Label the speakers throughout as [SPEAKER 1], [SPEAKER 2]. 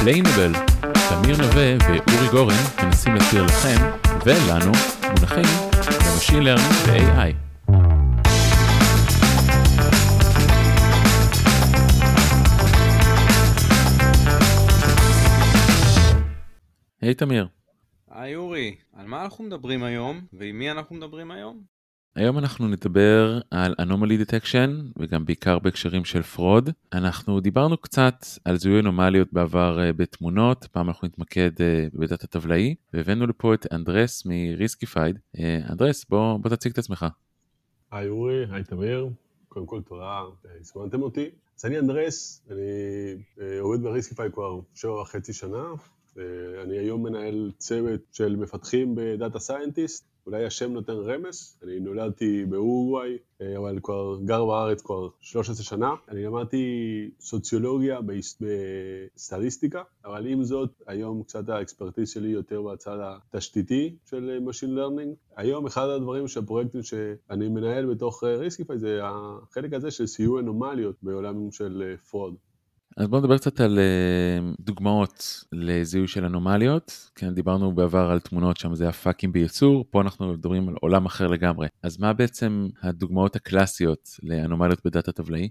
[SPEAKER 1] Explainable, תמיר נווה ואורי גורן מנסים להסביר לכם ולנו מונחים ב-machine learning ו-AI. היי תמיר.
[SPEAKER 2] היי אורי, על מה אנחנו מדברים היום ועם מי אנחנו מדברים היום?
[SPEAKER 1] היום אנחנו נדבר על anomaly detection וגם בעיקר בהקשרים של fraud. אנחנו דיברנו קצת על זיהוי אנומליות בעבר uh, בתמונות, הפעם אנחנו נתמקד uh, בדאטה הטבלאי והבאנו לפה את אנדרס מ-Riskified. Uh, אנדרס בוא, בוא תציג את עצמך.
[SPEAKER 3] היי אורי, היי תמיר, קודם כל תודה, שהזמנתם אותי. אז אני אנדרס, אני עובד ב-Riskified כבר שבע וחצי שנה, אני היום מנהל צוות של מפתחים ו-data scientists, אולי השם נותן רמז, אני נולדתי באורוגוואי, אבל כבר גר בארץ כבר 13 שנה. אני למדתי סוציולוגיה וסטטיסטיקה, אבל עם זאת, היום קצת ה-expertise שלי יותר בצד התשתיתי של Machine Learning. היום אחד הדברים שהפרויקטים שאני מנהל בתוך Riskified זה החלק הזה של זיהוי אנומליות בעולם של fraud.
[SPEAKER 1] אז בואו נדבר קצת על uh, דוגמאות לזיהוי של אנומליות, כן דיברנו בעבר על תמונות שם זה היה פאקים בייצור, פה אנחנו מדברים על עולם אחר לגמרי. אז מה בעצם הדוגמאות הקלאסיות לאנומליות בדאטה טבלאי?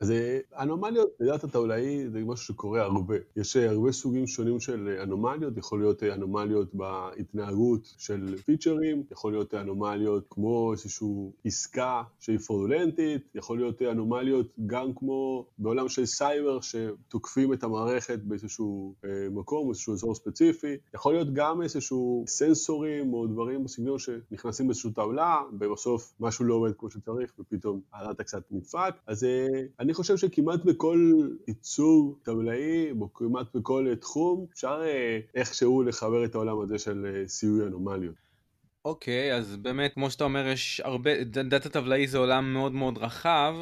[SPEAKER 3] אז אנומליות בדאטה טבלאי זה משהו שקורה הרבה. יש הרבה סוגים שונים של אנומליות, יכול להיות אנומליות בהתנהגות של פיצ'רים, יכול להיות אנומליות כמו איזושהי עסקה שהיא פרודולנטית, יכול להיות אנומליות גם כמו בעולם של סייבר שתוקפים את המערכת באיזשהו מקום, איזשהו אזור ספציפי, יכול להיות גם איזשהו סנסורים או דברים בסגנון שנכנסים באיזושהי טבלה ובסוף משהו לא עובד כמו שצריך ופתאום הדאטה קצת נדפק. אז אני חושב שכמעט בכל ייצוג טבלאי, כמעט בכל תחום, אפשר איכשהו לחבר את העולם הזה של סיוי אנומליות.
[SPEAKER 2] אוקיי, okay, אז באמת, כמו שאתה אומר, יש הרבה, דאטה טבלאי זה עולם מאוד מאוד רחב,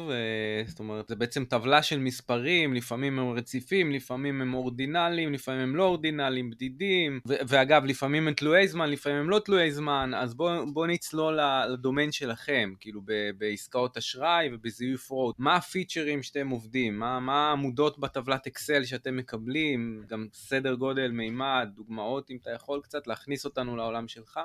[SPEAKER 2] זאת אומרת, זה בעצם טבלה של מספרים, לפעמים הם רציפים, לפעמים הם אורדינליים, לפעמים הם לא אורדינליים, בדידים, ו- ואגב, לפעמים הם תלויי זמן, לפעמים הם לא תלויי זמן, אז בואו בוא נצלול ל-domain שלכם, כאילו ב- בעסקאות אשראי ובזיהוי fraud, מה הפיצ'רים שאתם עובדים, מה, מה העמודות בטבלת אקסל שאתם מקבלים, גם סדר גודל, מימד, דוגמאות, אם אתה יכול קצת להכניס אותנו לעולם שלך?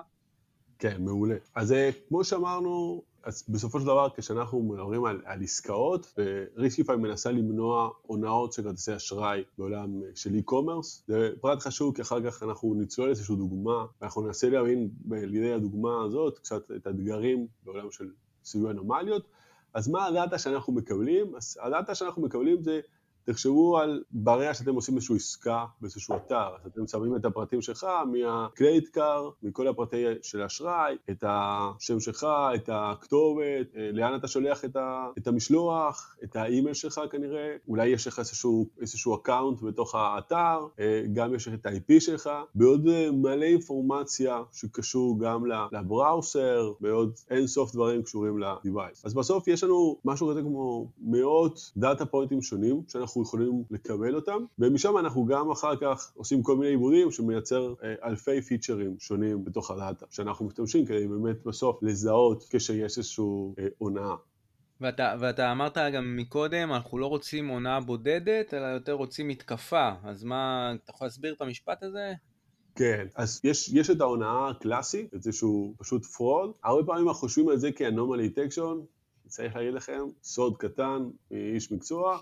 [SPEAKER 3] כן, מעולה. אז כמו שאמרנו, אז בסופו של דבר כשאנחנו מדברים על, על עסקאות, Riskified מנסה למנוע הונאות של כרטיסי אשראי בעולם של e-commerce. זה פרט חשוב כי אחר כך אנחנו נצלול איזושהי דוגמה, ואנחנו ננסה להבין על ידי הדוגמה הזאת קצת את האתגרים בעולם של זיהוי אנומליות. אז מה הדאטה שאנחנו מקבלים? אז הדאטה שאנחנו מקבלים זה תחשבו על ברגע שאתם עושים איזושהי עסקה באיזשהו אתר, אז אתם שמים את הפרטים שלך מה-credit card, מכל הפרטים של האשראי, את השם שלך, את הכתובת, לאן אתה שולח את, ה, את המשלוח, את האימייל שלך כנראה, אולי יש לך איזשהו, איזשהו account בתוך האתר, גם יש את ה-IP שלך, ועוד מלא אינפורמציה שקשור גם לבראוסר, בעוד אין סוף דברים קשורים ל-Device. אז בסוף יש לנו משהו כזה כמו מאות דאטה פוינטים שונים, שאנחנו אנחנו יכולים לקבל אותם, ומשם אנחנו גם אחר כך עושים כל מיני עיבודים שמייצר אה, אלפי פיצ'רים שונים בתוך הדאטה, שאנחנו משתמשים כדי באמת בסוף לזהות כשיש איזושהי אה, הונאה.
[SPEAKER 2] ואתה, ואתה אמרת גם מקודם, אנחנו לא רוצים הונאה בודדת, אלא יותר רוצים מתקפה, אז מה, אתה יכול להסביר את המשפט הזה?
[SPEAKER 3] כן, אז יש, יש את ההונאה הקלאסית, את זה שהוא פשוט fraud, הרבה פעמים אנחנו חושבים על זה כ-anomaly detection, צריך להגיד לכם, סוד קטן מאיש מקצוע,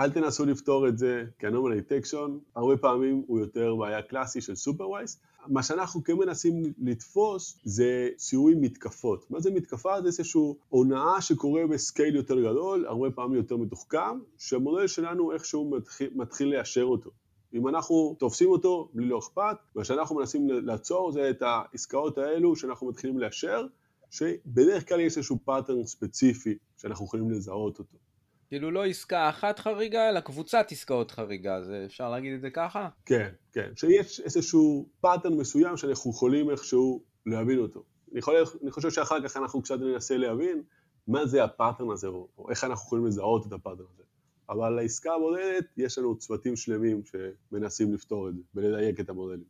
[SPEAKER 3] אל תנסו לפתור את זה כ-anomaly detection, הרבה פעמים הוא יותר בעיה קלאסי של supervised. מה שאנחנו כן מנסים לתפוס זה זיהוי מתקפות. מה זה מתקפה? זה איזושהי הונאה שקורה ב-scale יותר גדול, הרבה פעמים יותר מתוחכם, שהמודל שלנו איכשהו מתחיל, מתחיל לאשר אותו. אם אנחנו תופסים אותו לי לא אכפת, מה שאנחנו מנסים לעצור זה את העסקאות האלו שאנחנו מתחילים לאשר, שבדרך כלל יש איזשהו pattern ספציפי שאנחנו יכולים לזהות אותו.
[SPEAKER 2] כאילו לא עסקה אחת חריגה, אלא קבוצת עסקאות חריגה, זה אפשר להגיד את זה ככה?
[SPEAKER 3] כן, כן, שיש איזשהו pattern מסוים שאנחנו יכולים איכשהו להבין אותו. אני, יכול, אני חושב שאחר כך אנחנו קצת ננסה להבין מה זה ה-pattern הזה, או, או איך אנחנו יכולים לזהות את ה-pattern הזה. אבל לעסקה הבודדת יש לנו צוותים שלמים שמנסים לפתור את זה ולדייק את המודלים.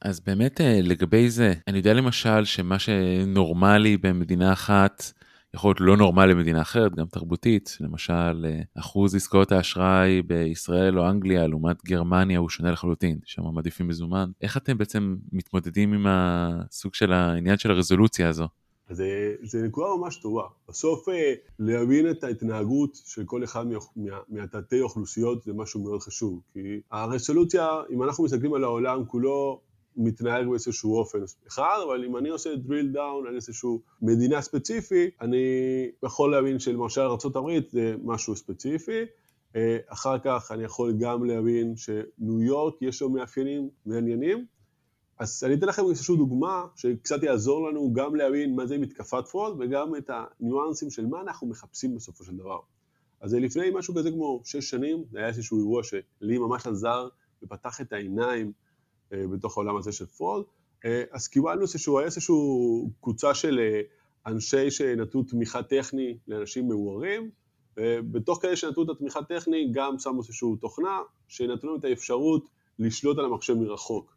[SPEAKER 1] אז באמת אה, לגבי זה, אני יודע למשל שמה שנורמלי במדינה אחת יכול להיות לא נורמלי במדינה אחרת, גם תרבותית, למשל אה, אחוז עסקאות האשראי בישראל או אנגליה לעומת גרמניה הוא שונה לחלוטין, שם מעדיפים מזומן. איך אתם בעצם מתמודדים עם הסוג של העניין של הרזולוציה הזו?
[SPEAKER 3] אז זה, זה נקודה ממש טובה. בסוף אה, להבין את ההתנהגות של כל אחד מה, מהתתי אוכלוסיות זה משהו מאוד חשוב, כי הרזולוציה, אם אנחנו מסתכלים על העולם כולו, מתנהג באיזשהו אופן אחד, אבל אם אני עושה drill down על איזשהו מדינה ספציפי, אני יכול להבין שלמשל ארה"ב זה משהו ספציפי, אה, אחר כך אני יכול גם להבין שניו יורק יש לו מאפיינים מעניינים, אז אני אתן לכם איזושהי דוגמה שקצת יעזור לנו גם להבין מה זה מתקפת fraud וגם את הניואנסים של מה אנחנו מחפשים בסופו של דבר. אז לפני משהו כזה כמו שש שנים, זה היה איזשהו אירוע שלי ממש עזר ופתח את העיניים בתוך העולם הזה של fraud, אה, אז קיבלנו איזשהו, היה איזשהו קבוצה של אה, אנשי שנתנו תמיכה טכני לאנשים מבוגרים, ובתוך כאלה שנתנו את התמיכה הטכני גם שמו איזושהי תוכנה שנתנו את האפשרות לשלוט על המחשב מרחוק.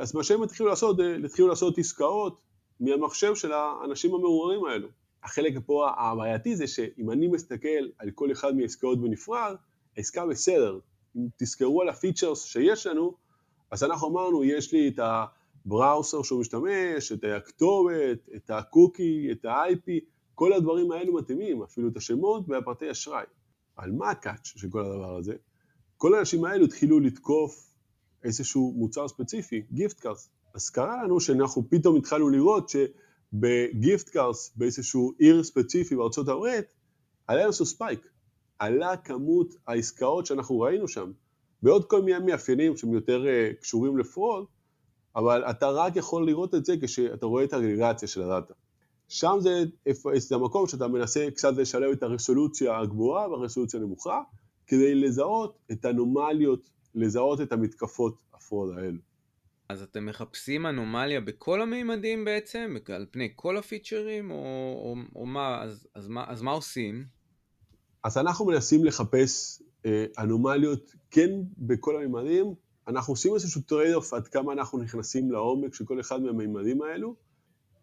[SPEAKER 3] אז מה שהם התחילו לעשות, התחילו לעשות עסקאות מהמחשב של האנשים המעוררים האלו. החלק פה הבעייתי זה שאם אני מסתכל על כל אחד מהעסקאות בנפרד, העסקה בסדר. אם תזכרו על ה features שיש לנו, אז אנחנו אמרנו, יש לי את ה browser שהוא משתמש, את הכתובת, את הקוקי, את ה-IP, כל הדברים האלו מתאימים, אפילו את השמות והפרטי אשראי. על מה ה catch של כל הדבר הזה? כל האנשים האלו התחילו לתקוף איזשהו מוצר ספציפי, gift cards. אז קרה לנו שאנחנו פתאום התחלנו לראות שב gift cards, באיזשהו עיר ספציפי בארצות הברית, עלה איזשהו spike. עלה כמות העסקאות שאנחנו ראינו שם. ועוד כל מיני מאפיינים שהם יותר אה, קשורים ל fraud, אבל אתה רק יכול לראות את זה כשאתה רואה את האגרגציה של הדאטה. שם זה, זה המקום שאתה מנסה קצת לשלב את הרסולוציה הגבוהה והרסולוציה הנמוכה, כדי לזהות את האנומליות, לזהות את המתקפות ה fraud האלו.
[SPEAKER 2] אז אתם מחפשים אנומליה בכל המימדים בעצם, על פני כל הפיצ'רים, או, או, או מה, אז, אז, מה, אז מה עושים?
[SPEAKER 3] אז אנחנו מנסים לחפש אה, אנומליות כן בכל הממדים, אנחנו עושים איזשהו trade-off עד כמה אנחנו נכנסים לעומק של כל אחד מהמימדים האלו.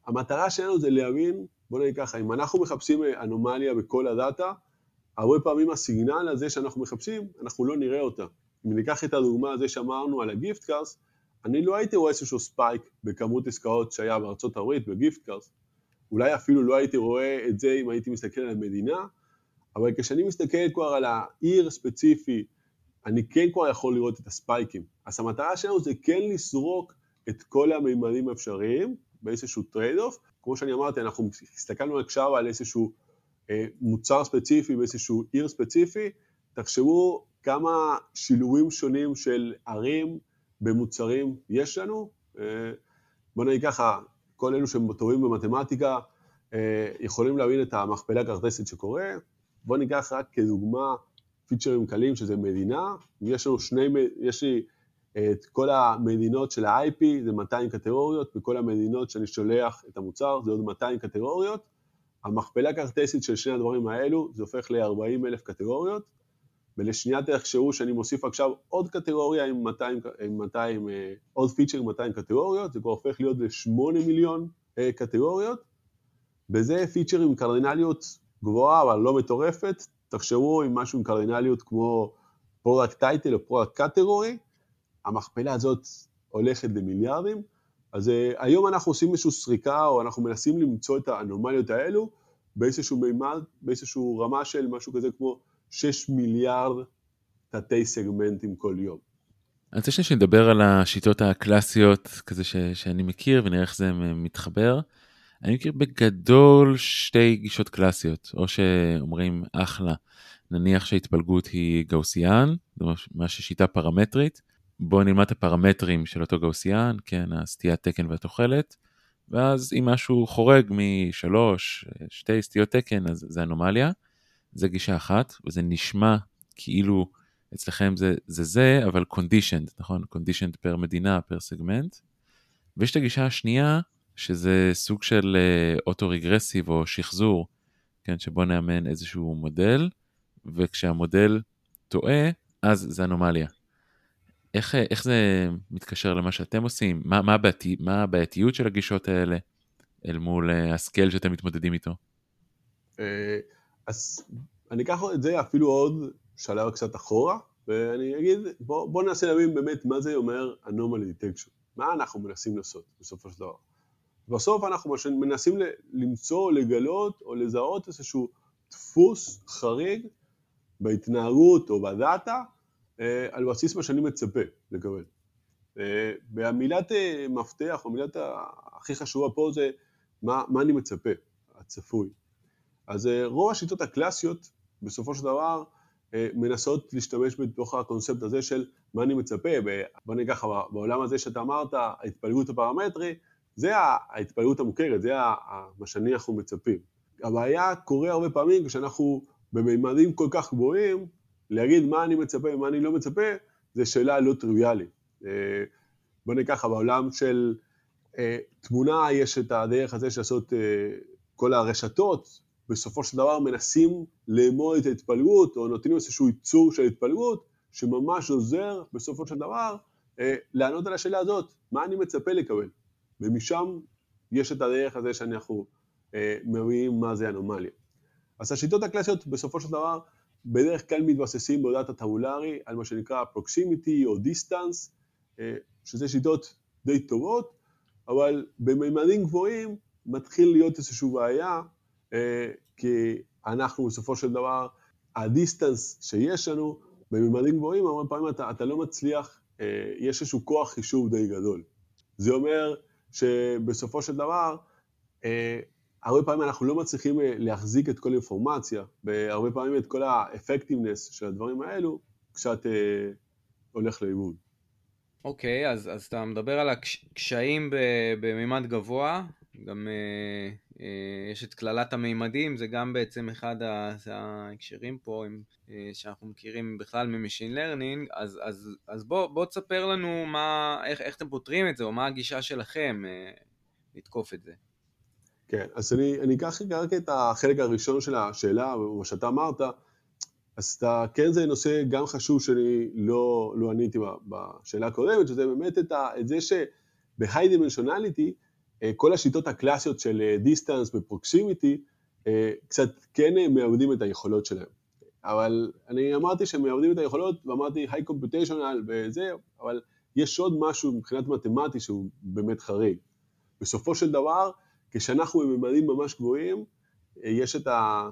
[SPEAKER 3] המטרה שלנו זה להבין, בוא נגיד ככה, אם אנחנו מחפשים אנומליה בכל הדאטה, הרבה פעמים ה signal הזה שאנחנו מחפשים, אנחנו לא נראה אותה. אם ניקח את הדוגמה הזה שאמרנו על ה gift cards, אני לא הייתי רואה איזשהו spike בכמות עסקאות שהיה בארצות הברית ב gift cards. אולי אפילו לא הייתי רואה את זה אם הייתי מסתכל על המדינה, אבל כשאני מסתכל כבר על העיר ספציפי, אני כן כבר יכול לראות את הספייקים. אז המטרה שלנו זה כן לסרוק את כל המימדים האפשריים באיזשהו trade-off. כמו שאני אמרתי, אנחנו הסתכלנו עכשיו על איזשהו אה, מוצר ספציפי באיזשהו עיר ספציפי, תחשבו כמה שילובים שונים של ערים במוצרים יש לנו. אה, בוא נגיד ככה, כל אלו שהם טובים במתמטיקה אה, יכולים להבין את המכפלה הכרטסית שקורה, בוא ניקח רק כדוגמה פיצ'רים קלים שזה מדינה, יש לנו שני, יש לי את כל המדינות של ה-IP, זה 200 קטגוריות, וכל המדינות שאני שולח את המוצר זה עוד 200 קטגוריות. המכפלה קרטסית של שני הדברים האלו, זה הופך ל-40 אלף קטגוריות, ולשנייה תחשבו שאני מוסיף עכשיו עוד קטגוריה עם 200, עם 200 אה, עוד פיצ'ר עם 200 קטגוריות, זה כבר הופך להיות ל-8 מיליון אה, קטגוריות, וזה פיצ'ר עם קרדינליות גבוהה אבל לא מטורפת, תחשבו עם משהו עם קרדינליות כמו product title או product category, המכפלה הזאת הולכת למיליארדים, אז uh, היום אנחנו עושים איזושהי סריקה או אנחנו מנסים למצוא את האנומליות האלו באיזשהו מימד, באיזשהו רמה של משהו כזה כמו 6 מיליארד תתי סגמנטים כל יום.
[SPEAKER 1] אני רוצה שנדבר על השיטות הקלאסיות כזה ש, שאני מכיר ונראה איך זה מתחבר. אני מכיר בגדול שתי גישות קלאסיות, או שאומרים אחלה, נניח שההתפלגות היא גאוסיאן, זה ממש שיטה פרמטרית, בואו נלמד את הפרמטרים של אותו גאוסיאן, כן, הסטיית תקן והתוחלת, ואז אם משהו חורג משלוש, שתי סטיות תקן, אז זה אנומליה. זה גישה אחת, וזה נשמע כאילו אצלכם זה זה, זה אבל conditioned, נכון? conditioned פר מדינה, פר סגמנט. ויש את הגישה השנייה, שזה סוג של auto אה, regressive או שחזור, כן, שבו נאמן איזשהו מודל, וכשהמודל טועה, אז זה אנומליה. איך, איך זה מתקשר למה שאתם עושים? מה, מה, הבעתי, מה הבעייתיות של הגישות האלה אל מול uh, הסקייל שאתם מתמודדים איתו?
[SPEAKER 3] אז אני אקח את זה אפילו עוד שלב קצת אחורה, ואני אגיד, בוא, בוא ננסה להבין באמת מה זה אומר anomaly detection, מה אנחנו מנסים לעשות בסופו של דבר. בסוף אנחנו מנסים למצוא, לגלות או לזהות איזשהו דפוס חריג בהתנהגות או בדאטה אה, על בסיס מה שאני מצפה לקבל. אה, והמילת אה, מפתח, או מילת הכי חשובה פה זה מה, מה אני מצפה, הצפוי. אז רוב השיטות הקלאסיות, בסופו של דבר, מנסות להשתמש בתוך הקונספט הזה של מה אני מצפה, בוא ככה, בעולם הזה שאתה אמרת, ההתפלגות הפרמטרי, זה ההתפלגות המוכרת, זה מה שאנחנו מצפים. הבעיה קורה הרבה פעמים כשאנחנו בממדים כל כך גבוהים, להגיד מה אני מצפה ומה אני לא מצפה, זו שאלה לא טריוויאלית. אה, בוא ניקח בעולם של אה, תמונה יש את הדרך הזה לעשות אה, כל הרשתות, בסופו של דבר מנסים לאמוד את ההתפלגות, או נותנים איזשהו ייצור של התפלגות, שממש עוזר בסופו של דבר לענות על השאלה הזאת, מה אני מצפה לקבל? ומשם יש את הדרך הזה שאנחנו מביאים מה זה אנומליה. אז השיטות הקלאסיות בסופו של דבר בדרך כלל מתבססים בהודעת הטאבולרי על מה שנקרא proximity או distance, אה, שזה שיטות די טובות, אבל בממדים גבוהים מתחיל להיות איזושהי בעיה, אה, כי אנחנו בסופו של דבר, הדיסטנס שיש לנו בממדים גבוהים, הרבה פעמים אתה, אתה לא מצליח, אה, יש איזשהו כוח חישוב די גדול. זה אומר שבסופו של דבר, הרבה פעמים אנחנו לא מצליחים אה, להחזיק את כל האינפורמציה, והרבה פעמים את כל האפקטיבנס של הדברים האלו, קצת אה, הולך לאיבוד.
[SPEAKER 2] אוקיי, okay, אז, אז אתה מדבר על הקשיים במימד גבוה, גם אה, אה, יש את קללת המימדים, זה גם בעצם אחד ההקשרים פה עם, אה, שאנחנו מכירים בכלל מ machine learning, אז, אז, אז בוא, בוא תספר לנו מה, איך, איך אתם פותרים את זה, או מה הגישה שלכם אה, לתקוף את זה.
[SPEAKER 3] כן, אז אני, אני אקח רק את החלק הראשון של השאלה, מה שאתה אמרת, אז אתה, כן זה נושא גם חשוב שאני לא, לא עניתי בשאלה הקודמת, שזה באמת את, ה, את ה dimensionality, אה, כל השיטות הקלאסיות של distance ו proximity, קצת כן מאבדים את היכולות שלהם. אבל אני אמרתי שהם מאבדים את היכולות, ואמרתי high computational וזה, אבל יש עוד משהו מבחינת מתמטי שהוא באמת חריג. בסופו של דבר, כשאנחנו בממדים ממש גבוהים, אה, יש את ה...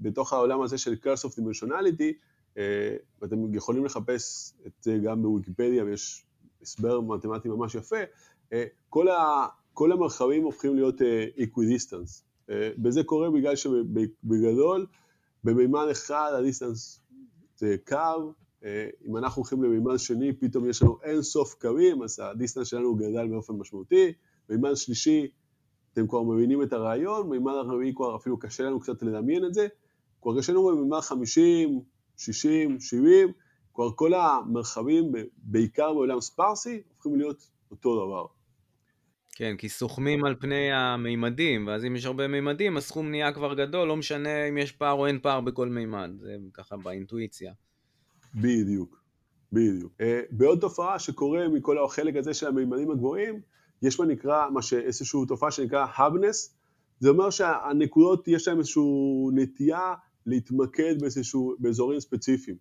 [SPEAKER 3] בתוך העולם הזה של of dimensionality, אה, ואתם יכולים לחפש את זה גם בוויקיפדיה, ויש הסבר מתמטי ממש יפה, אה, כל. כל המרחבים הופכים להיות equidistance. וזה קורה בגלל שבגדול, במימד אחד ה distance זה קו, אם אנחנו הולכים למימד שני, פתאום יש לנו אין סוף קווים, אז ה distance שלנו גדל באופן משמעותי, במימד שלישי אתם כבר מבינים את הרעיון, במימד הרביעי כבר אפילו קשה לנו קצת לדמיין את זה, כבר קשה לנו במימד 50, 60, 70, כבר כל המרחבים, בעיקר בעולם ספרסי, הופכים להיות אותו דבר.
[SPEAKER 2] כן, כי סוכמים על פני המימדים, ואז אם יש הרבה מימדים, הסכום נהיה כבר גדול, לא משנה אם יש פער או אין פער בכל מימד, זה ככה באינטואיציה.
[SPEAKER 3] בדיוק, בדיוק. Uh, בעוד תופעה שקורה מכל החלק הזה של המימדים הגבוהים, יש מה נקרא, מה שאיזושהי תופעה שנקרא האבנס, זה אומר שהנקודות יש להן איזושהי נטייה להתמקד באיזשהו, באזורים ספציפיים.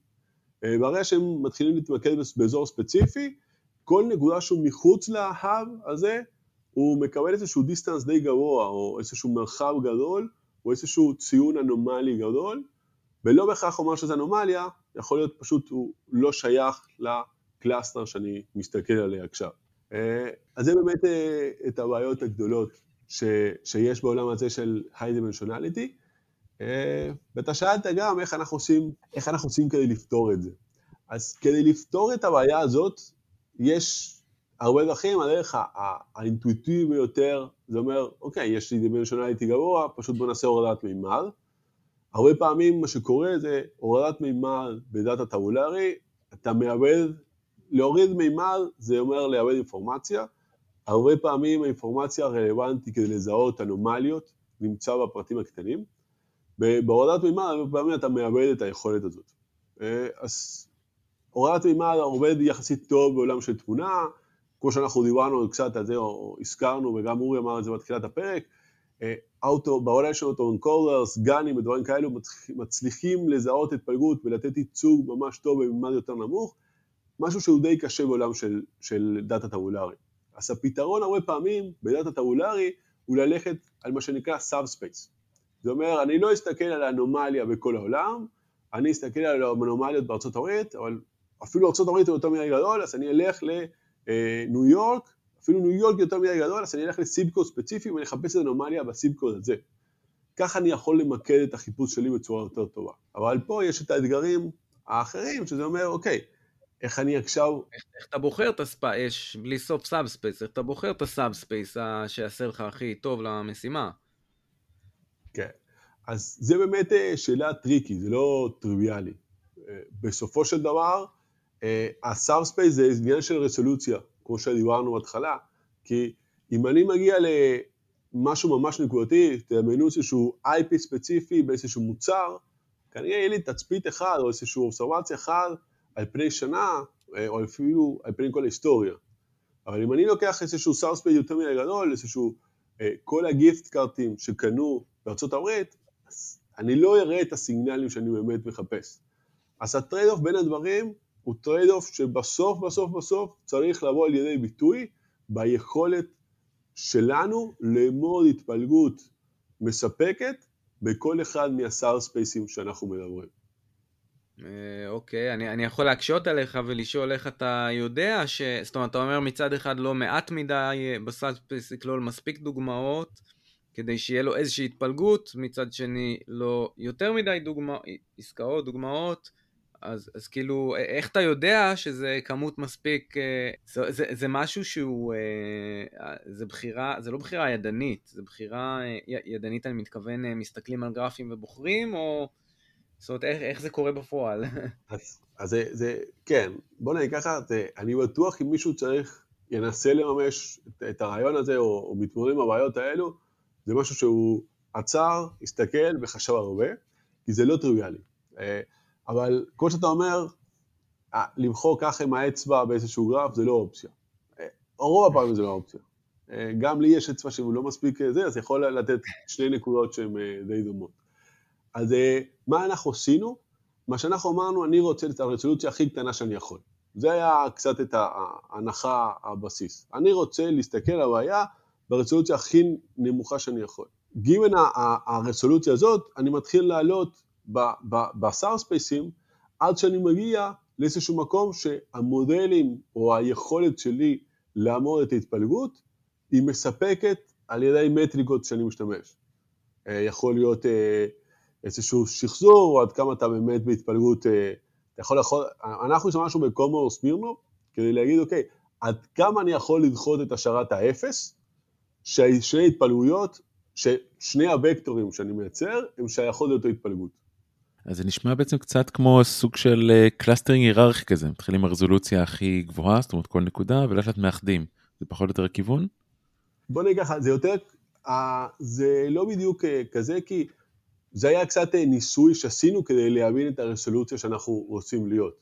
[SPEAKER 3] אה, ברגע שהם מתחילים להתמקד באזור ספציפי, כל נקודה שהוא מחוץ ל hub הזה, הוא מקבל איזשהו distance די גבוה, או איזשהו מרחב גדול, או איזשהו ציון אנומלי גדול, ולא בהכרח אומר שזה אנומליה, יכול להיות פשוט הוא לא שייך ל cluster שאני מסתכל עליה עכשיו. אה, אז זה באמת אה, את הבעיות הגדולות ש, שיש בעולם הזה של dimensionality. אה, ואתה שאלת גם איך אנחנו עושים, איך אנחנו עושים כדי לפתור את זה. אז כדי לפתור את הבעיה הזאת, יש הרבה דרכים, הדרך האינטואיטיבי ביותר, זה אומר, אוקיי, יש לי דימנשיונליטי גבוה, פשוט בוא נעשה הורדת מימד. הרבה פעמים מה שקורה זה הורדת מימד בדאטה טבולרי, אתה מאבד להוריד מימד זה אומר לאבד אינפורמציה. הרבה פעמים האינפורמציה הרלוונטית כדי לזהות אנומליות נמצא בפרטים הקטנים. בהורדת מימד הרבה פעמים אתה מאבד את היכולת הזאת. אה, אז הורדת מימד עובד יחסית טוב בעולם של תמונה, כמו שאנחנו דיברנו קצת על זה, או הזכרנו, וגם אורי אמר את זה בתחילת הפרק, אה, אוטו, בעולם של autoencoders, גאנים ודברים כאלו מצליחים לזהות התפלגות ולתת ייצוג ממש טוב בממד יותר נמוך, משהו שהוא די קשה בעולם של, של דאטה טבולרי. אז הפתרון הרבה פעמים בדאטה טבולרי הוא ללכת על מה שנקרא sub-space. זה אומר, אני לא אסתכל על האנומליה בכל העולם, אני אסתכל על האנומליות בארצות הברית, אבל אפילו ארצות הברית הוא יותר מדי גדול, אז אני אלך לניו יורק, אפילו ניו יורק יותר מדי גדול, אז אני אלך ל zip code ספציפי ואני אחפש את האנומליה ב zip code הזה. ככה אני יכול למקד את החיפוש שלי בצורה יותר טובה. אבל פה יש את האתגרים האחרים, שזה אומר, אוקיי, איך אני עכשיו...
[SPEAKER 2] איך, איך אתה בוחר את ה space, בלי סוף sub space, איך אתה בוחר את ה sub space שיעשה לך הכי טוב למשימה?
[SPEAKER 3] כן, אז זה באמת אה, שאלה tricky, זה לא טריוויאלי. אה, בסופו של דבר, אה, ה sub space זה עניין של רסולוציה, כמו שדיברנו בהתחלה, כי אם אני מגיע למשהו ממש נקודתי, תאמנו איזשהו IP ספציפי באיזשהו מוצר, כנראה יהיה לי תצפית אחד או איזושהי אובסרבציה אחת על פני שנה, או אפילו על פני כל ההיסטוריה. אבל אם אני לוקח איזשהו sub space יותר מדי גדול, איזשהו, כל ה gift card ים שקנו בארצות הברית, אז אני לא אראה את הסיגנלים שאני באמת מחפש. אז ה trade off בין הדברים הוא trade off שבסוף בסוף בסוף צריך לבוא על ידי ביטוי ביכולת שלנו לאמוד התפלגות מספקת בכל אחד מה sub space ים שאנחנו מדברים.
[SPEAKER 2] אה, אוקיי, אני, אני יכול להקשות עליך ולשאול איך אתה יודע ש... זאת אומרת, אתה אומר מצד אחד לא מעט מדי, אה, ב sub space לכלול מספיק דוגמאות, כדי שיהיה לו איזושהי התפלגות, מצד שני לא יותר מדי דוגמא, עסקאות, דוגמאות, אז, אז כאילו, איך אתה יודע שזה כמות מספיק, זה, זה, זה משהו שהוא, זה בחירה, זה לא בחירה ידנית, זה בחירה ידנית, אני מתכוון, מסתכלים על גרפים ובוחרים, או, זאת אומרת, איך, איך זה קורה בפועל?
[SPEAKER 3] אז, אז זה, זה, כן, בוא נגיד ככה, זה, אני בטוח אם מישהו צריך, ינסה לממש את, את הרעיון הזה, או, או מתמודד עם הבעיות האלו, זה משהו שהוא עצר, הסתכל וחשב הרבה, כי זה לא טריוויאלי. אה, אבל כמו שאתה אומר, אה, למחוא ככה עם האצבע באיזשהו גרף זה לא אופציה. אה, רוב הפעמים זה לא אופציה. גם לי יש אצבע שהוא לא מספיק זה, אז יכול לתת שני נקודות שהן די דומות. אז מה אנחנו עשינו? מה שאנחנו אמרנו, אני רוצה את הרצולוציה הכי קטנה שאני יכול. זה היה קצת את ההנחה, הבסיס. אני רוצה להסתכל על הבעיה ברזולוציה הכי נמוכה שאני יכול. גימן הרזולוציה הזאת, אני מתחיל לעלות בסאר ספייסים עד שאני מגיע לאיזשהו מקום שהמודלים או היכולת שלי לאמוד את ההתפלגות היא מספקת על ידי מטריקות שאני משתמש. אה, יכול להיות אה, איזשהו שחזור, או עד כמה אתה באמת בהתפלגות, אה, אתה יכול, יכול אנחנו השתמשנו בקולמוגורוב סמירנוב כדי להגיד, אוקיי, עד כמה אני יכול לדחות את השערת האפס, ששני התפלגויות, ששני הוקטורים שאני מייצר, הם שייכות לאותו התפלגות.
[SPEAKER 1] אז זה נשמע בעצם קצת כמו סוג של clustering אה, היררכי כזה, מתחילים ברזולוציה הכי גבוהה, זאת אומרת כל נקודה, ולאט לאט מאחדים. זה פחות או יותר הכיוון?
[SPEAKER 3] בוא נגיד ככה, זה יותר, זה לא בדיוק אה, כזה, כי זה היה קצת אה, ניסוי שעשינו כדי להבין את הרזולוציה שאנחנו רוצים להיות.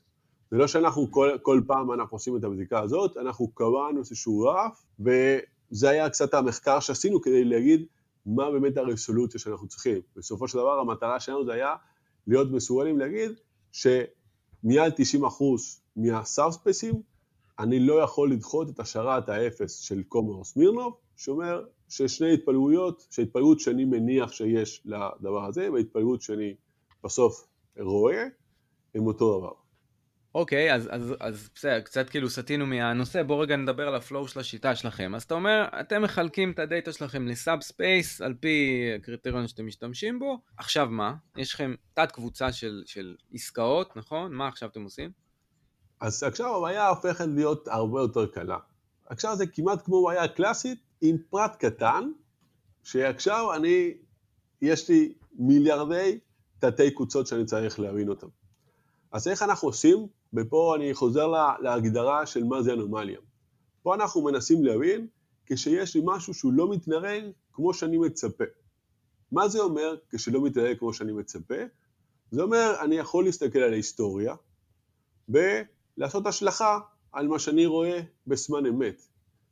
[SPEAKER 3] זה לא שאנחנו כל, כל פעם אנחנו עושים את הבדיקה הזאת, אנחנו קבענו איזשהו רף, זה היה קצת המחקר שעשינו כדי להגיד מה באמת הרסולוציה שאנחנו צריכים. בסופו של דבר המטרה שלנו זה היה להיות מסוגלים להגיד שמעל 90% מה sub space ים אני לא יכול לדחות את השערת האפס של קולמוגורוב סמירנוב, שאומר ששני התפלגויות, שהתפלגות שאני מניח שיש לדבר הזה והתפלגות שאני בסוף רואה, הם אותו דבר.
[SPEAKER 2] אוקיי, אז, אז, אז בסדר, קצת כאילו סטינו מהנושא, בואו רגע נדבר על ה flow של השיטה שלכם. אז אתה אומר, אתם מחלקים את הדאטה שלכם ל sub space על פי הקריטריון שאתם משתמשים בו, עכשיו מה? יש לכם תת קבוצה של, של עסקאות, נכון? מה עכשיו אתם עושים?
[SPEAKER 3] אז עכשיו הבעיה הופכת להיות הרבה יותר קלה. עכשיו זה כמעט כמו בעיה קלאסית עם פרט קטן, שעכשיו אני, יש לי מיליארדי תתי קבוצות שאני צריך להבין אותם. אז איך אנחנו עושים? ופה אני חוזר להגדרה של מה זה אנומליה. פה אנחנו מנסים להבין כשיש לי משהו שהוא לא מתנהג כמו שאני מצפה. מה זה אומר כשלא מתנהג כמו שאני מצפה? זה אומר, אני יכול להסתכל על ההיסטוריה ולעשות השלכה על מה שאני רואה בזמן אמת.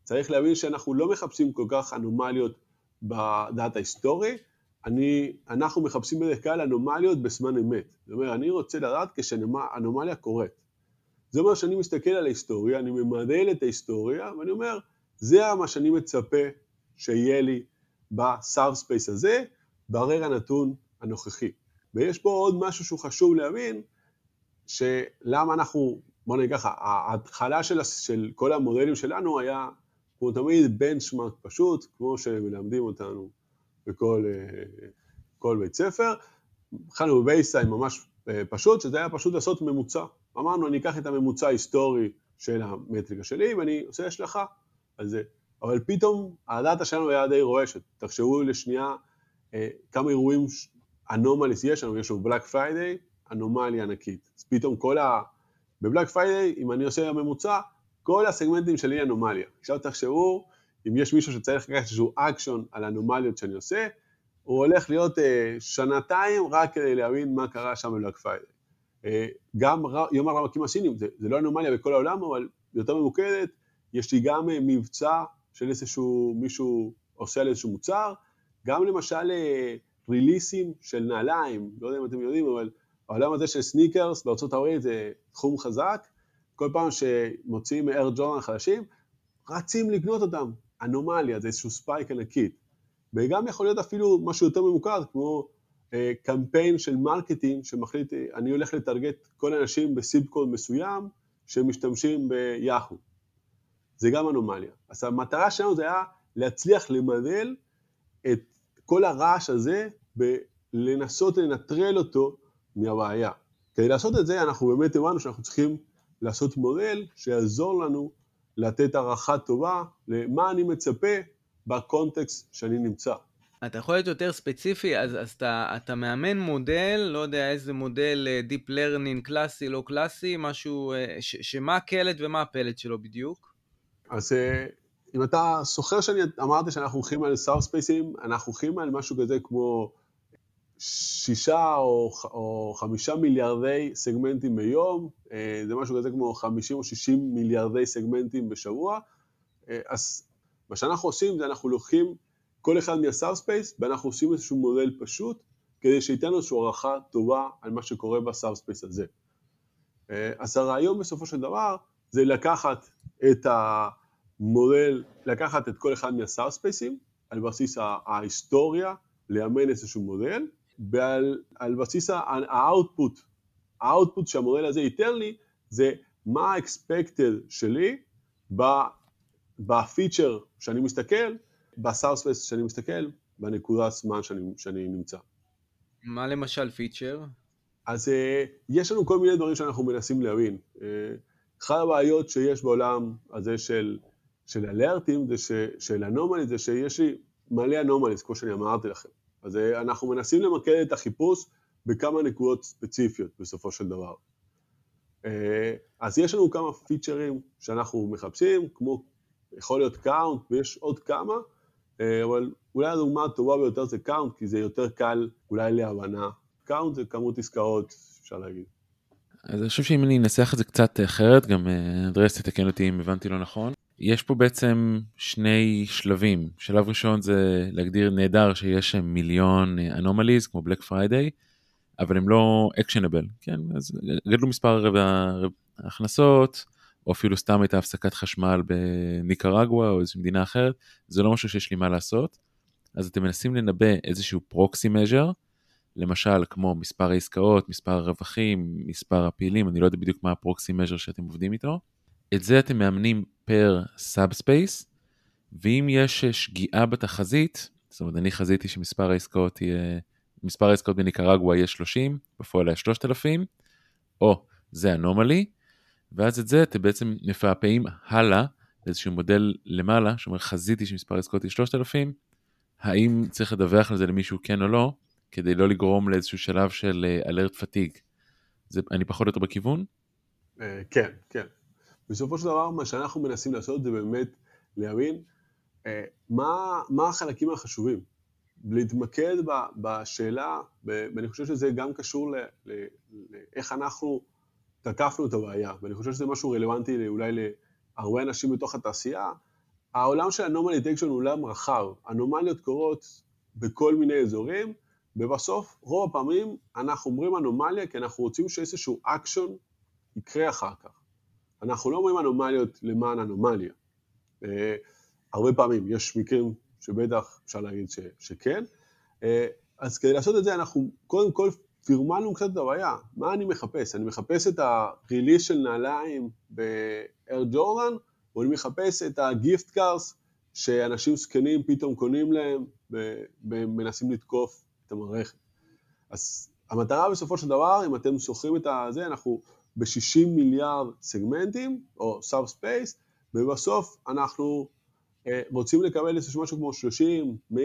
[SPEAKER 3] צריך להבין שאנחנו לא מחפשים כל כך אנומליות בדאטה היסטורי, אני, אנחנו מחפשים בדרך כלל אנומליות בזמן אמת. זאת אומרת, אני רוצה לדעת כשאנומליה קורית. זה אומר שאני מסתכל על ההיסטוריה, אני ממדל את ההיסטוריה, ואני אומר, זה מה שאני מצפה שיהיה לי ב sub space הזה, ברגע הנתון הנוכחי. ויש פה עוד משהו שהוא חשוב להבין, שלמה אנחנו, בוא נגיד ככה, ההתחלה של, של כל המודלים שלנו היה, כמו תמיד, benchmark פשוט, כמו שמלמדים אותנו בכל כל בית ספר. התחלנו ב baseline ממש אה, פשוט, שזה היה פשוט לעשות ממוצע. אמרנו, אני אקח את הממוצע ההיסטורי של המטריקה שלי ואני עושה השלכה על זה. אבל פתאום הדאטה שלנו היה די רועשת. תחשבו לשנייה אה, כמה אירועים anomalies יש לנו, יש לנו Black Friday, אנומליה ענקית. אז פתאום כל ה... ב Black Friday, אם אני עושה ממוצע, כל הסגמנטים שלי אנומליה. עכשיו תחשבו, אם יש מישהו שצריך לקחת איזשהו אקשון על אנומליות שאני עושה, הוא הולך להיות אה, שנתיים רק כדי להבין מה קרה שם ב Black Friday. אה, גם יום הרווקים הסינים, זה, זה לא אנומליה בכל העולם, אבל יותר ממוקדת, יש לי גם אה, מבצע של איזשהו, מישהו עושה על איזשהו מוצר, גם למשל release ים של נעליים, לא יודע אם אתם יודעים, אבל העולם הזה של סניקרס בארצות הברית זה תחום חזק, כל פעם שמוציאים אר ג'ורנל חדשים, רצים לקנות אותם, אנומליה, זה איזשהו spike ענקית. וגם יכול להיות אפילו משהו יותר ממוקד, כמו אה, קמפיין של marketing שמחליט, אה, אני הולך לטרגט כל האנשים ב zip code מסוים שמשתמשים ביאחו. זה גם אנומליה. אז המטרה שלנו זה היה להצליח למדל את כל הרעש הזה ולנסות לנטרל אותו מהבעיה. כדי לעשות את זה אנחנו באמת הבנו שאנחנו צריכים לעשות מודל שיעזור לנו לתת הערכה טובה למה אני מצפה בקונטקסט שאני נמצא.
[SPEAKER 2] אתה יכול להיות יותר ספציפי, אז, אז אתה, אתה מאמן מודל, לא יודע איזה מודל אה, Deep Learning קלאסי, לא קלאסי, משהו, אה, ש, שמה הקלט ומה הפלט שלו בדיוק?
[SPEAKER 3] אז אה, אם אתה זוכר שאני אמרתי שאנחנו הולכים על סאב ספייסים, אנחנו הולכים על משהו כזה כמו שישה או, או חמישה מיליארדי סגמנטים ביום, זה משהו כזה כמו חמישים או שישים מיליארדי סגמנטים בשבוע, אז מה שאנחנו עושים זה אנחנו לוקחים כל אחד מה sub space ואנחנו עושים איזשהו מודל פשוט כדי שייתן לנו איזושהי הערכה טובה על מה שקורה ב sub space הזה. אז הרעיון בסופו של דבר זה לקחת את המודל, לקחת את כל אחד מה sub space ים על בסיס ההיסטוריה, לאמן איזשהו מודל, ועל בסיס ה output, ה output שהמודל הזה ייתן לי זה מה ה expected שלי ב feature שאני מסתכל, ב sub space שאני מסתכל, בנקודת זמן שאני, שאני נמצא.
[SPEAKER 2] מה למשל feature?
[SPEAKER 3] אז אה, יש לנו כל מיני דברים שאנחנו מנסים להבין. אה, אחת הבעיות שיש בעולם הזה של, של alert ים, זה ש, של anomalies, זה שיש לי מלא anomalies, כמו שאני אמרתי לכם. אז אה, אנחנו מנסים למקד את החיפוש בכמה נקודות ספציפיות בסופו של דבר. אה, אז יש לנו כמה feature ים שאנחנו מחפשים, כמו יכול להיות count, ויש עוד כמה, אה, אבל אולי הדוגמה הטובה ביותר זה count, כי זה יותר קל אולי להבנה. count זה כמות עסקאות, אפשר להגיד.
[SPEAKER 1] אז אני חושב שאם אני אנסח את זה קצת אחרת, גם אה, אנדרס תתקן אותי אם הבנתי לא נכון. יש פה בעצם שני שלבים. שלב ראשון זה להגיד נהדר שיש מיליון anomalies כמו Black Friday, אבל הם לא actionable, כן? אז גדלו מספר הכנסות, או אפילו סתם הייתה הפסקת חשמל בניקרגואה או איזושהי מדינה אחרת, זה לא משהו שיש לי מה לעשות. אז אתם מנסים לנבא איזשהו proxy measure, למשל כמו מספר העסקאות, מספר הרווחים, מספר הפעילים, אני לא יודע בדיוק מה ה proxy measure שאתם עובדים איתו. את זה אתם מאמנים per sub space, ואם יש שגיאה בתחזית, זאת אומרת אני חזיתי שמספר העסקאות יהיה, מספר העסקאות בניקרגואה יהיה 30, בפועל היה 3,000, או זה אנומלי, ואז את זה אתם בעצם מפעפעים הלאה לאיזשהו מודל למעלה, שאומר חזיתי שמספר עסקאות היא 3,000, האם צריך לדווח על זה למישהו כן או לא, כדי לא לגרום לאיזשהו שלב של אלרט פתיג. זה, אני פחות או יותר בכיוון?
[SPEAKER 3] אה, כן, כן. בסופו של דבר מה שאנחנו מנסים לעשות זה באמת להבין אה, מה, מה החלקים החשובים. להתמקד בשאלה, ואני חושב שזה גם קשור לאיך אנחנו תקפנו את הבעיה, ואני חושב שזה משהו רלוונטי אולי להרבה אנשים בתוך התעשייה, העולם של anomaly detection הוא עולם רחב, אנומליות קורות בכל מיני אזורים, ובסוף, רוב הפעמים אנחנו אומרים אנומליה כי אנחנו רוצים שאיזשהו אקשן יקרה אחר כך. אנחנו לא אומרים אנומליות למען אנומליה. Uh, הרבה פעמים, יש מקרים שבטח אפשר להגיד ש, שכן. Uh, אז כדי לעשות את זה אנחנו קודם כל פרמלנו קצת את הבעיה. מה אני מחפש? אני מחפש את הריליס של נעליים באר ג'ורדן, או אני מחפש את הגיפט קארס שאנשים זקנים פתאום קונים להם ומנסים לתקוף את המערכת. אז המטרה בסופו של דבר, אם אתם זוכרים את הזה, אנחנו ב-60 מיליארד סגמנטים, או subspace, ובסוף אנחנו אה, רוצים לקבל איזה משהו כמו 30, 100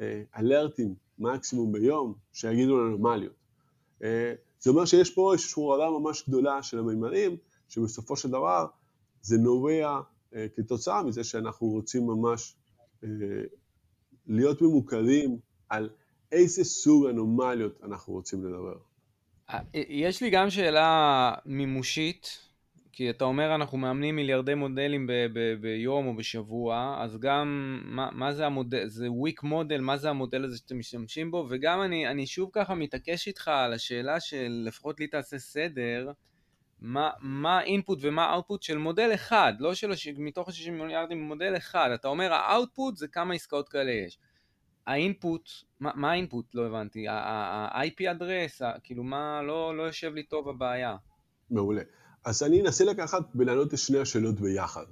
[SPEAKER 3] אה, אלרטים מקסימום ביום, שיגידו לנו אנומליות. אה, זה אומר שיש פה איזושהי הורדה ממש גדולה של המימדים, שבסופו של דבר זה נובע אה, כתוצאה מזה שאנחנו רוצים ממש אה, להיות ממוקדים על איזה סוג אנומליות אנחנו רוצים לדבר.
[SPEAKER 2] יש לי גם שאלה מימושית, כי אתה אומר אנחנו מאמנים מיליארדי מודלים ב- ב- ביום או בשבוע, אז גם מה, מה זה המודל, זה וויק מודל, מה זה המודל הזה שאתם משתמשים בו, וגם אני, אני שוב ככה מתעקש איתך על השאלה של לפחות לי תעשה סדר, מה האינפוט ומה האוטפוט של מודל אחד, לא של הש... מתוך ה-60 מיליארדים מודל אחד, אתה אומר האוטפוט זה כמה עסקאות כאלה יש. האינפוט, מה, מה האינפוט? לא הבנתי. ה-IP אדרס, כאילו מה לא, לא יושב לי טוב הבעיה.
[SPEAKER 3] מעולה. אז אני אנסה לקחת ולענות את שני השאלות ביחד.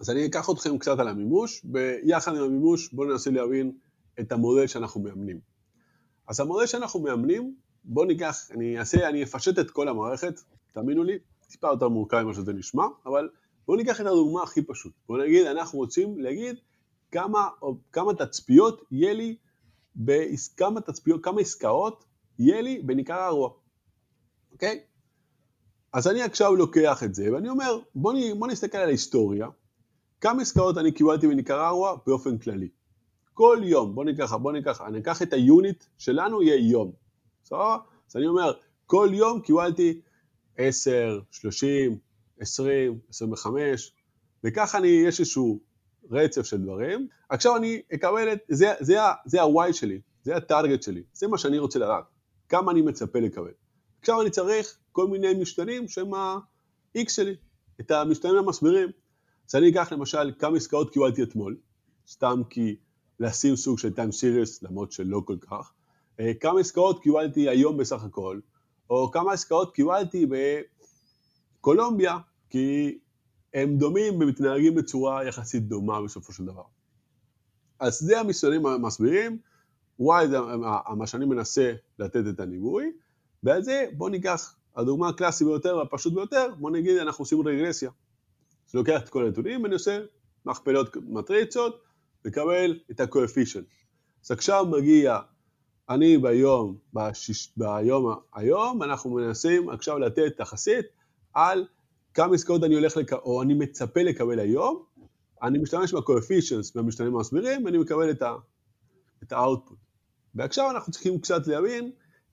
[SPEAKER 3] אז אני אקח אתכם קצת על המימוש, ביחד עם המימוש בואו ננסה להבין את המודל שאנחנו מאמנים. אז המודל שאנחנו מאמנים, בואו ניקח, אני אעשה, אני אפשט את כל המערכת, תאמינו לי, טיפה יותר מורכב ממה שזה נשמע, אבל בואו ניקח את הדוגמה הכי פשוט. בואו נגיד, אנחנו רוצים להגיד כמה, כמה תצפיות יהיה לי, כמה תצפיות, כמה עסקאות יהיה לי בניקרגואה, אוקיי? אז אני עכשיו לוקח את זה, ואני אומר, בואו בוא נסתכל על ההיסטוריה, כמה עסקאות אני קיבלתי בניקרגואה באופן כללי. כל יום, בואו ניקח, בואו ניקח, אני אקח את היוניט שלנו, יהיה יום. בסדר? אז אני אומר, כל יום קיבלתי 10, 30, 20, 25, וככה אני, יש איזשהו רצף של דברים. עכשיו אני אקבל את, זה, זה, זה ה-Y שלי, זה הטארגט שלי, זה מה שאני רוצה לדעת, כמה אני מצפה לקבל. עכשיו אני צריך כל מיני משתנים שהם ה-X שלי, את המשתנים המסבירים. אז אני אקח למשל כמה עסקאות קיבלתי אתמול, סתם כי לשים סוג של time series, למרות שלא כל כך. אה, כמה עסקאות קיבלתי היום בסך הכל, או כמה עסקאות קיבלתי בקולומביה, כי הם דומים ומתנהגים בצורה יחסית דומה בסופו של דבר. אז זה המשתנים המסבירים, y זה מה שאני מנסה לתת את הניבוי, ועל זה בואו ניקח, הדוגמה הקלאסית ביותר והפשוט ביותר, בואו נגיד אנחנו עושים רגרסיה. אז לוקח את כל הנתונים ואני עושה מכפלות מטריצות, לקבל את ה-coefficient. אז עכשיו מגיע אני ביום, בשיש, ביום היום, אנחנו מנסים עכשיו לתת תחסית על כמה עסקאות אני הולך, לק... או אני מצפה לקבל היום, אני משתמש ב-coefficients והמשתנים המסבירים, ואני מקבל את, ה... את ה-output. ועכשיו אנחנו צריכים קצת להבין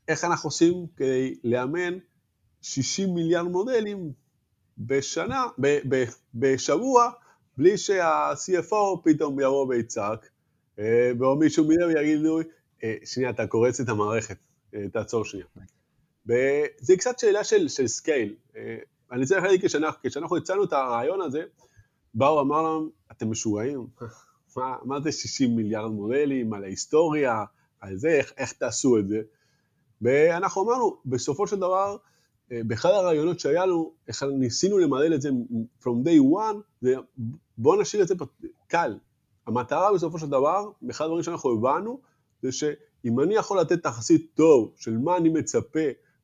[SPEAKER 3] איך אנחנו עושים כדי לאמן 60 מיליארד מודלים בשנה, ב, ב, בשבוע, בלי שה-CFO פתאום יבוא ויצעק, אה, או מישהו מהם יגיד לי, אה, שנייה, אתה קורע את המערכת, אה, תעצור שנייה. זה קצת שאלה של, של scale. אני צריך להגיד, כשאנחנו, כשאנחנו הצענו את הרעיון הזה, באו, אמר לנו, אתם משוגעים? מה, מה זה 60 מיליארד מודלים, על ההיסטוריה, על זה, איך, איך תעשו את זה? ואנחנו אמרנו, בסופו של דבר, באחד הרעיונות שהיה לנו, איך ניסינו למדל את זה from day one, זה בואו נשאיר את זה קל. המטרה בסופו של דבר, באחד הדברים שאנחנו הבנו, זה שאם אני יכול לתת תחסית טוב של מה אני מצפה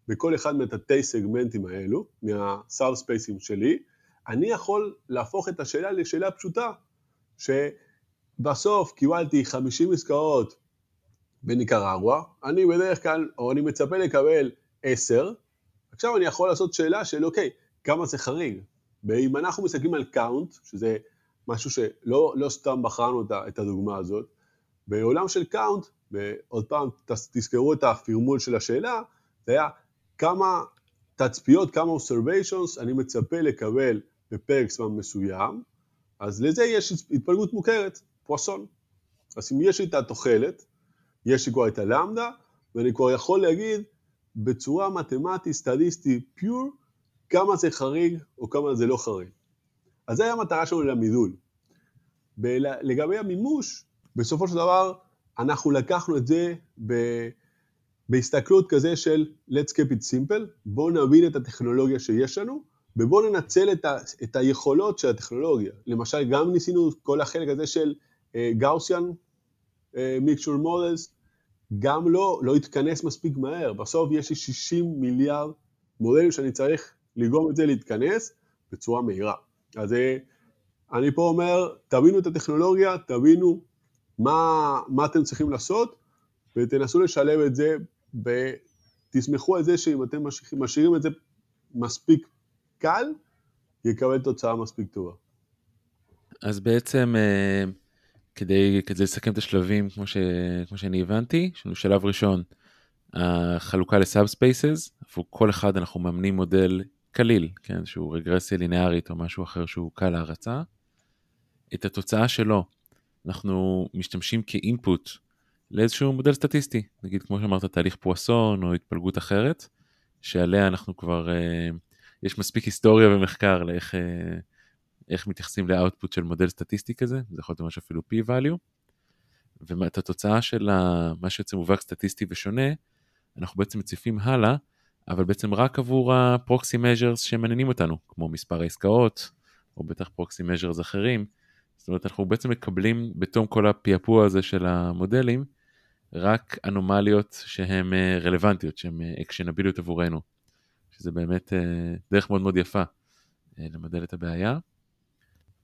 [SPEAKER 3] בכל אחד מהתתי סגמנטים האלו, מהסאב ספייסים שלי, אני יכול להפוך את השאלה לשאלה פשוטה, שבסוף קיבלתי 50 עסקאות בניקרגואה, אני בדרך כלל, או אני מצפה לקבל 10, עכשיו אני יכול לעשות שאלה של אוקיי, כמה זה חריג? ואם אנחנו מסתכלים על count, שזה משהו שלא לא סתם בחרנו את הדוגמה הזאת, בעולם של count, ועוד פעם, תזכרו את הפרמול של השאלה, זה היה כמה תצפיות, כמה observations אני מצפה לקבל בפרק זמן מסוים, אז לזה יש התפלגות מוכרת, פואסון. אז אם יש לי את התוחלת, יש לי כבר את הלמדה, ואני כבר יכול להגיד בצורה מתמטית, סטטיסטית, פיור, כמה זה חריג או כמה זה לא חריג. אז זה המטרה שלנו למידול. לגבי המימוש, בסופו של דבר, אנחנו לקחנו את זה ב... בהסתכלות כזה של let's keep it simple, בואו נבין את הטכנולוגיה שיש לנו, ובואו ננצל את, ה, את היכולות של הטכנולוגיה. למשל, גם ניסינו כל החלק הזה של Gaussian, mixture models, גם לא, לא התכנס מספיק מהר. בסוף יש לי 60 מיליארד מודלים שאני צריך לגרום את זה להתכנס בצורה מהירה. אז אה, אני פה אומר, תבינו את הטכנולוגיה, תבינו מה, מה אתם צריכים לעשות, ותנסו לשלב את זה, ותסמכו על זה שאם אתם משאירים את זה מספיק קל, יקבל תוצאה מספיק טובה.
[SPEAKER 1] אז בעצם, אה, כדי, כדי לסכם את השלבים, כמו, ש, כמו שאני הבנתי, יש לנו שלב ראשון, החלוקה ל subspaces, עבור כל אחד אנחנו מאמנים מודל קליל, כן, שהוא רגרסיה לינארית או משהו אחר שהוא קל להרצה. את התוצאה שלו אנחנו משתמשים כ input לאיזשהו מודל סטטיסטי, נגיד כמו שאמרת תהליך פואסון או התפלגות אחרת, שעליה אנחנו כבר, אה, יש מספיק היסטוריה ומחקר לאיך אה, איך מתייחסים לאאוטפוט של מודל סטטיסטי כזה, זה יכול להיות ממש אפילו p-value, ואת התוצאה של מה שיוצא מובהק סטטיסטי ושונה, אנחנו בעצם מציפים הלאה אבל בעצם רק עבור הפרוקסי מז'רס שמעניינים אותנו, כמו מספר העסקאות, או בטח פרוקסי מז'רס אחרים. זאת אומרת, אנחנו בעצם מקבלים בתום כל הפעפוע הזה של המודלים, רק אנומליות שהן אה, רלוונטיות, שהן אקשנביליות עבורנו, שזה באמת אה, דרך מאוד מאוד יפה אה, למדל את הבעיה.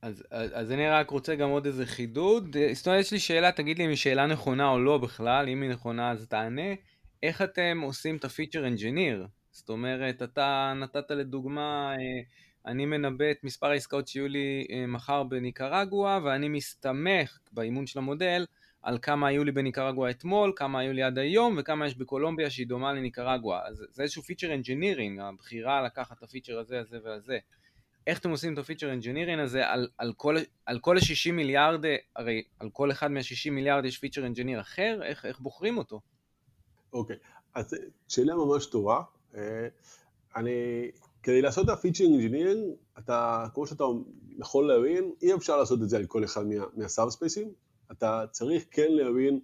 [SPEAKER 2] אז, אז אני רק רוצה גם עוד איזה חידוד. זאת אומרת, יש לי שאלה, תגיד לי אם היא שאלה נכונה או לא בכלל, אם היא נכונה אז תענה. איך אתם עושים את הפיצ'ר אנג'יניר? זאת אומרת, אתה נתת לדוגמה, אה, אני מנבא את מספר העסקאות שיהיו לי אה, מחר בניקרגואה, ואני מסתמך באימון של המודל על כמה היו לי בניקרגואה אתמול, כמה היו לי עד היום, וכמה יש בקולומביה שהיא דומה לניקרגואה. אז זה איזשהו feature engineering, הבחירה לקחת את הפיצ'ר הזה, הזה והזה. איך אתם עושים את ה feature engineering הזה על, על כל, על כל ה-60 מיליארד, הרי על כל אחד מה-60 מיליארד יש feature engineer אחר, איך, איך בוחרים אותו?
[SPEAKER 3] אוקיי, אז שאלה ממש טובה. אה, אני, כדי לעשות את ה feature engineering, אתה, כמו שאתה יכול להבין, אי אפשר לעשות את זה על כל אחד מה, מהסאב ספייסים. אתה צריך כן להבין,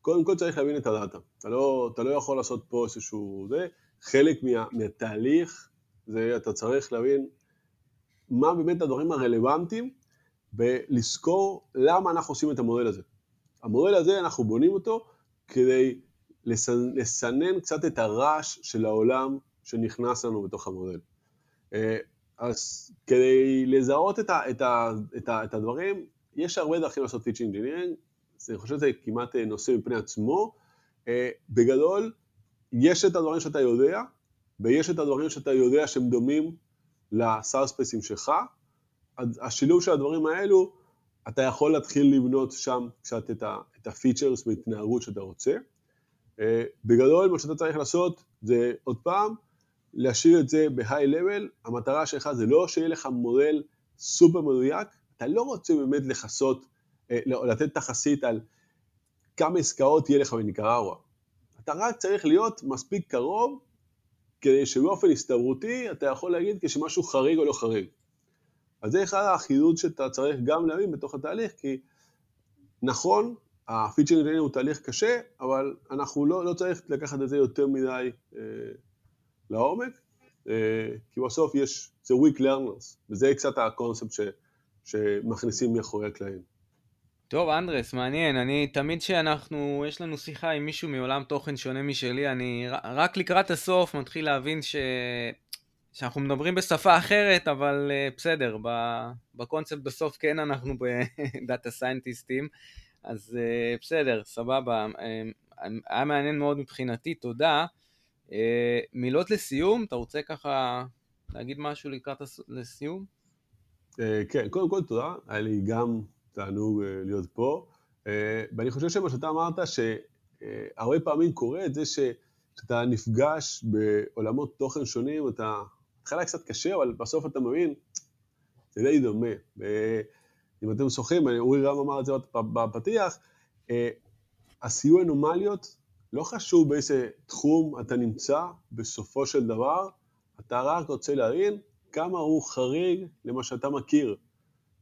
[SPEAKER 3] קודם כל צריך להבין את הדאטה. אתה לא, אתה לא יכול לעשות פה איזשהו זה. חלק מה, מהתהליך זה אתה צריך להבין מה באמת הדברים הרלוונטיים ולזכור למה אנחנו עושים את המודל הזה. המודל הזה, אנחנו בונים אותו כדי לסנן קצת את הרעש של העולם שנכנס לנו בתוך המודל. אה, אז כדי לזהות את, ה, את, ה, את, ה, את הדברים, יש הרבה דרכים לעשות feature engineering, אני חושב שזה כמעט אה, נושא מפני עצמו. אה, בגדול, יש את הדברים שאתה יודע, ויש את הדברים שאתה יודע שהם דומים ל subspace ים שלך. השילוב של הדברים האלו, אתה יכול להתחיל לבנות שם קצת את ה features והתנהגות שאתה רוצה. אה, בגדול מה שאתה צריך לעשות זה עוד פעם להשאיר את זה בהיי לבל, המטרה שלך זה לא שיהיה לך מודל סופר מדויק, אתה לא רוצה באמת לכסות, אה, לא, לתת תחסית על כמה עסקאות יהיה לך בניקראווה. אתה רק צריך להיות מספיק קרוב כדי שבאופן הסתברותי אתה יכול להגיד כשמשהו חריג או לא חריג. אז זה אחד החידוד שאתה צריך גם להבין בתוך התהליך, כי נכון, ה feature engineer הוא תהליך קשה, אבל אנחנו לא, לא צריך לקחת את זה יותר מדי אה, לעומק, אה, כי בסוף יש, זה weak learners, וזה קצת הקונספט ש, שמכניסים מאחורי הקלעים.
[SPEAKER 2] טוב, אנדרס, מעניין. אני, תמיד שאנחנו, יש לנו שיחה עם מישהו מעולם תוכן שונה משלי, אני רק לקראת הסוף מתחיל להבין ש... שאנחנו מדברים בשפה אחרת, אבל אה, בסדר, בקונספט בסוף כן אנחנו בדאטה סיינטיסטים. אז uh, בסדר, סבבה. Uh, היה מעניין מאוד מבחינתי, תודה. Uh, מילות לסיום, אתה רוצה ככה להגיד משהו לקראת הס... לסיום?
[SPEAKER 3] כן, קודם כל תודה, היה לי גם תענוג uh, להיות פה, uh, ואני חושב שמה שאתה אמרת, שהרבה uh, פעמים קורה את זה שאתה נפגש בעולמות תוכן שונים, אתה, התחלה קצת קשה, אבל בסוף אתה מבין, זה די דומה. אם אתם זוכרים, אורי רם אמר את זה בפתיח, הסיוע אנומליות, לא חשוב באיזה תחום אתה נמצא, בסופו של דבר, אתה רק רוצה להבין כמה הוא חריג למה שאתה מכיר.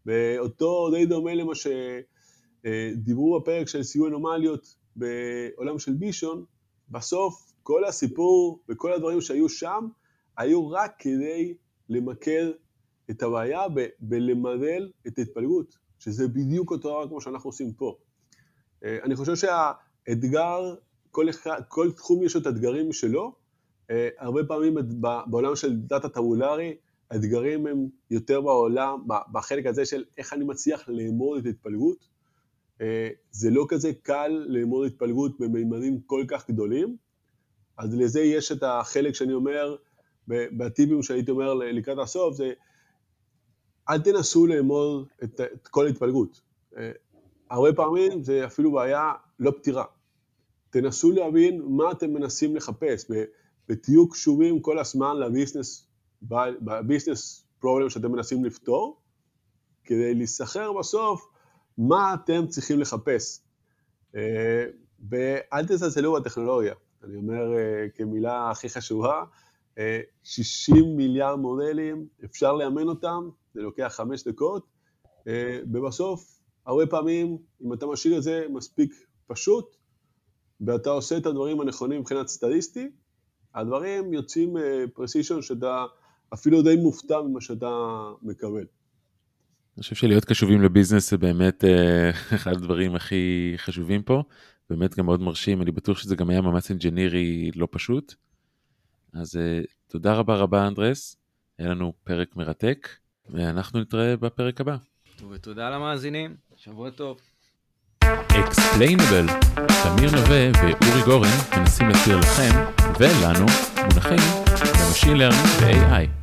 [SPEAKER 3] ואותו די דומה למה שדיברו בפרק של סיוע אנומליות בעולם של בישון, בסוף כל הסיפור וכל הדברים שהיו שם, היו רק כדי למקד את הבעיה בלמדל את ההתפלגות, שזה בדיוק אותו דבר כמו שאנחנו עושים פה. אה, אני חושב שהאתגר, כל, אחד, כל תחום יש את האתגרים שלו, אה, הרבה פעמים בעולם של דאטה טבולרי, האתגרים הם יותר בעולם, בחלק הזה של איך אני מצליח לאמוד את ההתפלגות. אה, זה לא כזה קל לאמוד התפלגות במימדים כל כך גדולים, אז לזה יש את החלק שאני אומר, בטיפים שהייתי אומר לקראת הסוף, זה אל תנסו לאמוד את, את כל ההתפלגות. אה, הרבה פעמים זה אפילו בעיה לא פתירה. תנסו להבין מה אתם מנסים לחפש, ותהיו קשובים כל הזמן לביזנס, בביזנס פרובלם שאתם מנסים לפתור, כדי להיסחר בסוף מה אתם צריכים לחפש. אה, ואל תזלזלו בטכנולוגיה. אני אומר אה, כמילה הכי חשובה, 60 אה, מיליארד מודלים, אפשר לאמן אותם, זה לוקח חמש דקות, ובסוף, הרבה פעמים, אם אתה משאיר את זה מספיק פשוט, ואתה עושה את הדברים הנכונים מבחינת סטטיסטי, הדברים יוצאים precision שאתה אפילו די מופתע ממה שאתה מקבל.
[SPEAKER 1] אני חושב שלהיות קשובים ל business זה באמת אחד הדברים הכי חשובים פה. באמת גם מאוד מרשים, אני בטוח שזה גם היה מאמץ אינג'ינירי לא פשוט. אז אה, תודה רבה רבה אנדרס, היה לנו פרק מרתק, ואנחנו נתראה בפרק הבא.
[SPEAKER 2] ותודה למאזינים, שבוע טוב.
[SPEAKER 1] Explainable, תמיר נווה ואורי גורן מנסים להסביר לכם ולנו מונחים במשין לרנינג ו-AI.